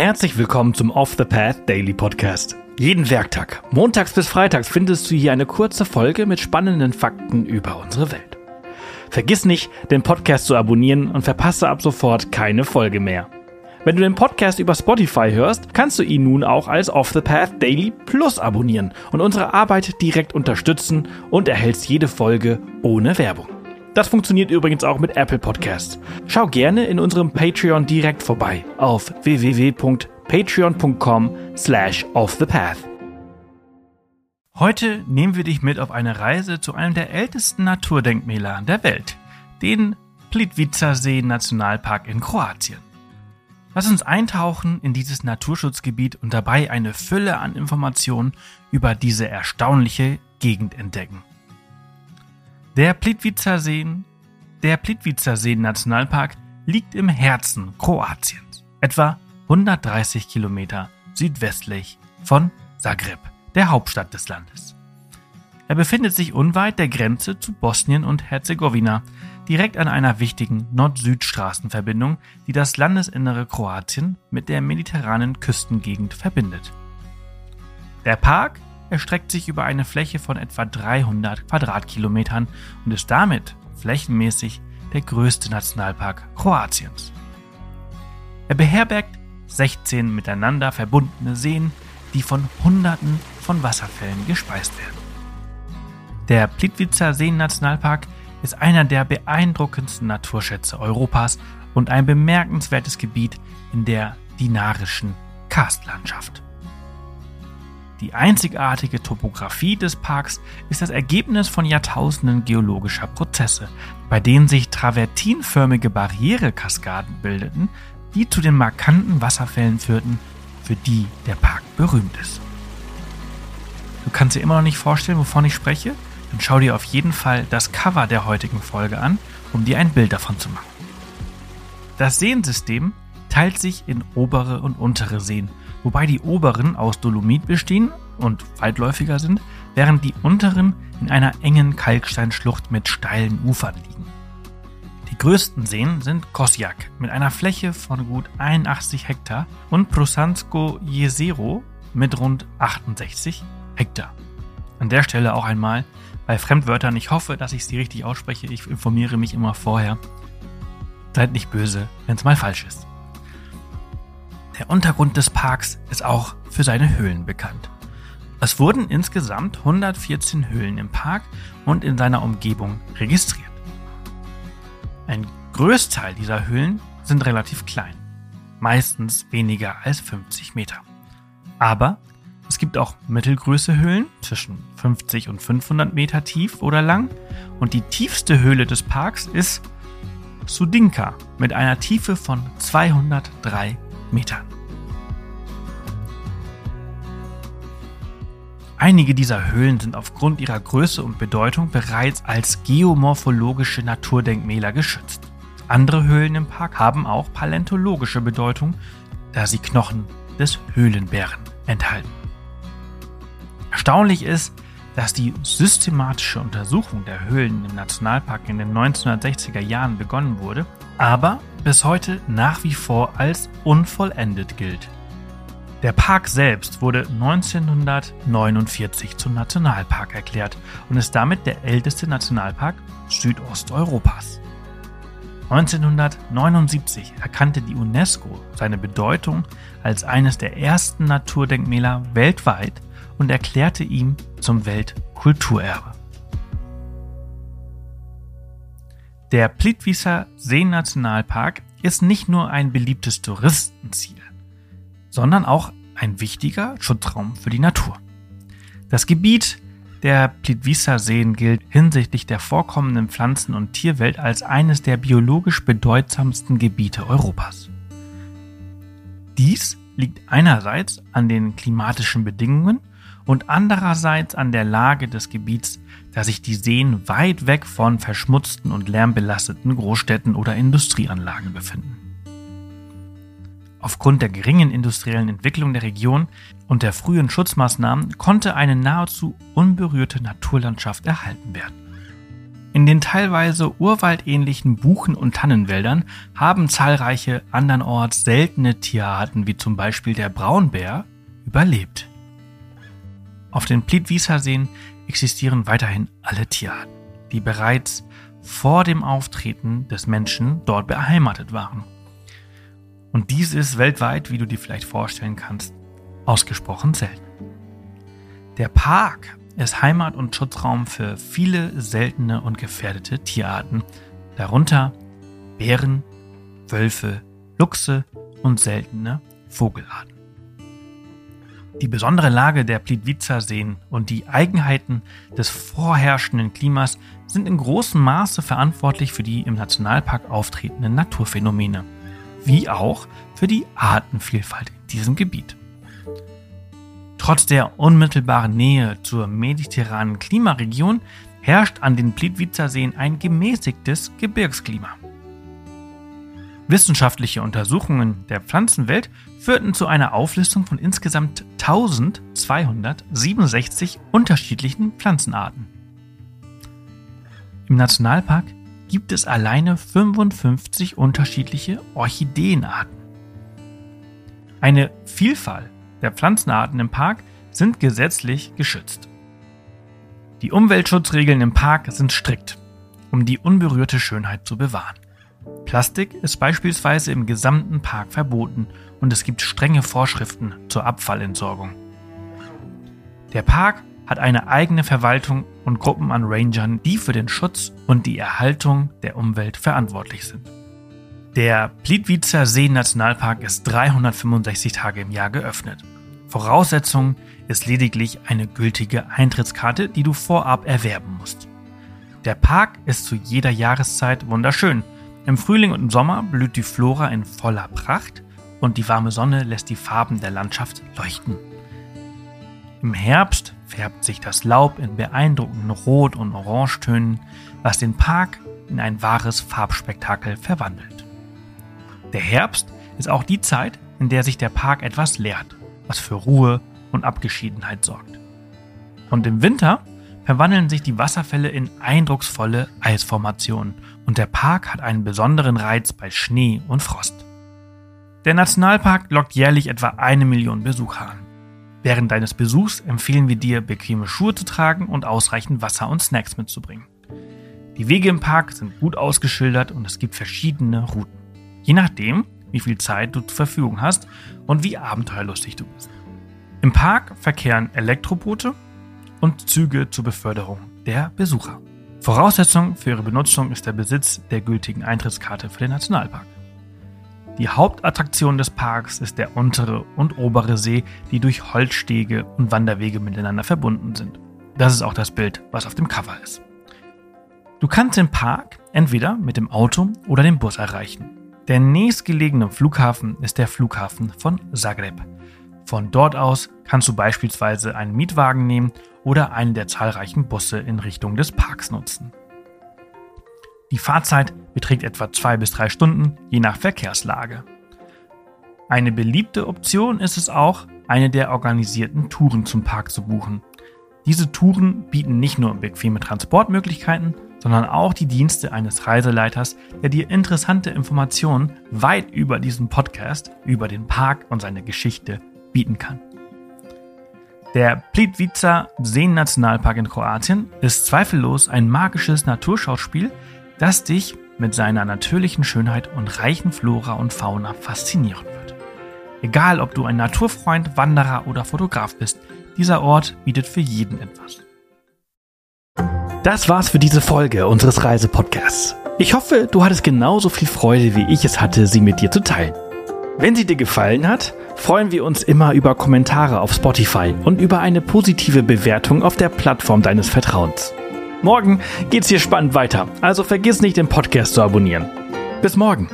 Herzlich willkommen zum Off the Path Daily Podcast. Jeden Werktag, montags bis freitags, findest du hier eine kurze Folge mit spannenden Fakten über unsere Welt. Vergiss nicht, den Podcast zu abonnieren und verpasse ab sofort keine Folge mehr. Wenn du den Podcast über Spotify hörst, kannst du ihn nun auch als Off the Path Daily Plus abonnieren und unsere Arbeit direkt unterstützen und erhältst jede Folge ohne Werbung. Das funktioniert übrigens auch mit Apple Podcasts. Schau gerne in unserem Patreon direkt vorbei auf www.patreon.com slash offthepath. Heute nehmen wir dich mit auf eine Reise zu einem der ältesten Naturdenkmäler der Welt, den Plitvica See Nationalpark in Kroatien. Lass uns eintauchen in dieses Naturschutzgebiet und dabei eine Fülle an Informationen über diese erstaunliche Gegend entdecken. Der Plitvica See, der Plitvica See Nationalpark liegt im Herzen Kroatiens, etwa 130 Kilometer südwestlich von Zagreb, der Hauptstadt des Landes. Er befindet sich unweit der Grenze zu Bosnien und Herzegowina, direkt an einer wichtigen Nord-Süd-Straßenverbindung, die das Landesinnere Kroatien mit der mediterranen Küstengegend verbindet. Der Park erstreckt sich über eine Fläche von etwa 300 Quadratkilometern und ist damit flächenmäßig der größte Nationalpark Kroatiens. Er beherbergt 16 miteinander verbundene Seen, die von Hunderten von Wasserfällen gespeist werden. Der Plitvica Seen-Nationalpark ist einer der beeindruckendsten Naturschätze Europas und ein bemerkenswertes Gebiet in der dinarischen Karstlandschaft. Die einzigartige Topographie des Parks ist das Ergebnis von Jahrtausenden geologischer Prozesse, bei denen sich travertinförmige Barrierekaskaden bildeten, die zu den markanten Wasserfällen führten, für die der Park berühmt ist. Du kannst dir immer noch nicht vorstellen, wovon ich spreche? Dann schau dir auf jeden Fall das Cover der heutigen Folge an, um dir ein Bild davon zu machen. Das Seensystem teilt sich in obere und untere Seen wobei die oberen aus Dolomit bestehen und weitläufiger sind, während die unteren in einer engen Kalksteinschlucht mit steilen Ufern liegen. Die größten Seen sind Kosjak mit einer Fläche von gut 81 Hektar und Prosansko Jezero mit rund 68 Hektar. An der Stelle auch einmal bei Fremdwörtern, ich hoffe, dass ich sie richtig ausspreche, ich informiere mich immer vorher. Seid nicht böse, wenn es mal falsch ist. Der Untergrund des Parks ist auch für seine Höhlen bekannt. Es wurden insgesamt 114 Höhlen im Park und in seiner Umgebung registriert. Ein Größteil dieser Höhlen sind relativ klein, meistens weniger als 50 Meter. Aber es gibt auch mittelgröße Höhlen zwischen 50 und 500 Meter tief oder lang und die tiefste Höhle des Parks ist Sudinka mit einer Tiefe von 203 Metern. Einige dieser Höhlen sind aufgrund ihrer Größe und Bedeutung bereits als geomorphologische Naturdenkmäler geschützt. Andere Höhlen im Park haben auch paläontologische Bedeutung, da sie Knochen des Höhlenbären enthalten. Erstaunlich ist, dass die systematische Untersuchung der Höhlen im Nationalpark in den 1960er Jahren begonnen wurde, aber bis heute nach wie vor als unvollendet gilt. Der Park selbst wurde 1949 zum Nationalpark erklärt und ist damit der älteste Nationalpark Südosteuropas. 1979 erkannte die UNESCO seine Bedeutung als eines der ersten Naturdenkmäler weltweit und erklärte ihn zum Weltkulturerbe. Der Plitvicer Seenationalpark ist nicht nur ein beliebtes Touristenziel sondern auch ein wichtiger Schutzraum für die Natur. Das Gebiet der Plitvicer-Seen gilt hinsichtlich der vorkommenden Pflanzen- und Tierwelt als eines der biologisch bedeutsamsten Gebiete Europas. Dies liegt einerseits an den klimatischen Bedingungen und andererseits an der Lage des Gebiets, da sich die Seen weit weg von verschmutzten und lärmbelasteten Großstädten oder Industrieanlagen befinden. Aufgrund der geringen industriellen Entwicklung der Region und der frühen Schutzmaßnahmen konnte eine nahezu unberührte Naturlandschaft erhalten werden. In den teilweise urwaldähnlichen Buchen- und Tannenwäldern haben zahlreiche andernorts seltene Tierarten wie zum Beispiel der Braunbär überlebt. Auf den Plitvicer-Seen existieren weiterhin alle Tierarten, die bereits vor dem Auftreten des Menschen dort beheimatet waren. Und dies ist weltweit, wie du dir vielleicht vorstellen kannst, ausgesprochen selten. Der Park ist Heimat und Schutzraum für viele seltene und gefährdete Tierarten, darunter Bären, Wölfe, Luchse und seltene Vogelarten. Die besondere Lage der Plitvicer-Seen und die Eigenheiten des vorherrschenden Klimas sind in großem Maße verantwortlich für die im Nationalpark auftretenden Naturphänomene, wie auch für die Artenvielfalt in diesem Gebiet. Trotz der unmittelbaren Nähe zur mediterranen Klimaregion herrscht an den Plitvicer Seen ein gemäßigtes Gebirgsklima. Wissenschaftliche Untersuchungen der Pflanzenwelt führten zu einer Auflistung von insgesamt 1267 unterschiedlichen Pflanzenarten. Im Nationalpark gibt es alleine 55 unterschiedliche Orchideenarten. Eine Vielfalt der Pflanzenarten im Park sind gesetzlich geschützt. Die Umweltschutzregeln im Park sind strikt, um die unberührte Schönheit zu bewahren. Plastik ist beispielsweise im gesamten Park verboten und es gibt strenge Vorschriften zur Abfallentsorgung. Der Park hat eine eigene Verwaltung und Gruppen an Rangern, die für den Schutz und die Erhaltung der Umwelt verantwortlich sind. Der Plitvicer See Nationalpark ist 365 Tage im Jahr geöffnet. Voraussetzung ist lediglich eine gültige Eintrittskarte, die du vorab erwerben musst. Der Park ist zu jeder Jahreszeit wunderschön im Frühling und im Sommer blüht die Flora in voller Pracht und die warme Sonne lässt die Farben der Landschaft leuchten. Im Herbst färbt sich das Laub in beeindruckenden Rot- und Orangetönen, was den Park in ein wahres Farbspektakel verwandelt. Der Herbst ist auch die Zeit, in der sich der Park etwas leert, was für Ruhe und Abgeschiedenheit sorgt. Und im Winter verwandeln sich die Wasserfälle in eindrucksvolle Eisformationen und der Park hat einen besonderen Reiz bei Schnee und Frost. Der Nationalpark lockt jährlich etwa eine Million Besucher an. Während deines Besuchs empfehlen wir dir, bequeme Schuhe zu tragen und ausreichend Wasser und Snacks mitzubringen. Die Wege im Park sind gut ausgeschildert und es gibt verschiedene Routen. Je nachdem, wie viel Zeit du zur Verfügung hast und wie abenteuerlustig du bist. Im Park verkehren Elektroboote, und Züge zur Beförderung der Besucher. Voraussetzung für ihre Benutzung ist der Besitz der gültigen Eintrittskarte für den Nationalpark. Die Hauptattraktion des Parks ist der untere und obere See, die durch Holzstege und Wanderwege miteinander verbunden sind. Das ist auch das Bild, was auf dem Cover ist. Du kannst den Park entweder mit dem Auto oder dem Bus erreichen. Der nächstgelegene Flughafen ist der Flughafen von Zagreb. Von dort aus kannst du beispielsweise einen Mietwagen nehmen oder einen der zahlreichen Busse in Richtung des Parks nutzen. Die Fahrzeit beträgt etwa zwei bis drei Stunden, je nach Verkehrslage. Eine beliebte Option ist es auch, eine der organisierten Touren zum Park zu buchen. Diese Touren bieten nicht nur bequeme Transportmöglichkeiten, sondern auch die Dienste eines Reiseleiters, der dir interessante Informationen weit über diesen Podcast, über den Park und seine Geschichte bieten kann. Der Plitvica Seen-Nationalpark in Kroatien ist zweifellos ein magisches Naturschauspiel, das dich mit seiner natürlichen Schönheit und reichen Flora und Fauna faszinieren wird. Egal, ob du ein Naturfreund, Wanderer oder Fotograf bist, dieser Ort bietet für jeden etwas. Das war's für diese Folge unseres Reisepodcasts. Ich hoffe, du hattest genauso viel Freude, wie ich es hatte, sie mit dir zu teilen. Wenn sie dir gefallen hat, freuen wir uns immer über Kommentare auf Spotify und über eine positive Bewertung auf der Plattform deines Vertrauens. Morgen geht's hier spannend weiter, also vergiss nicht, den Podcast zu abonnieren. Bis morgen.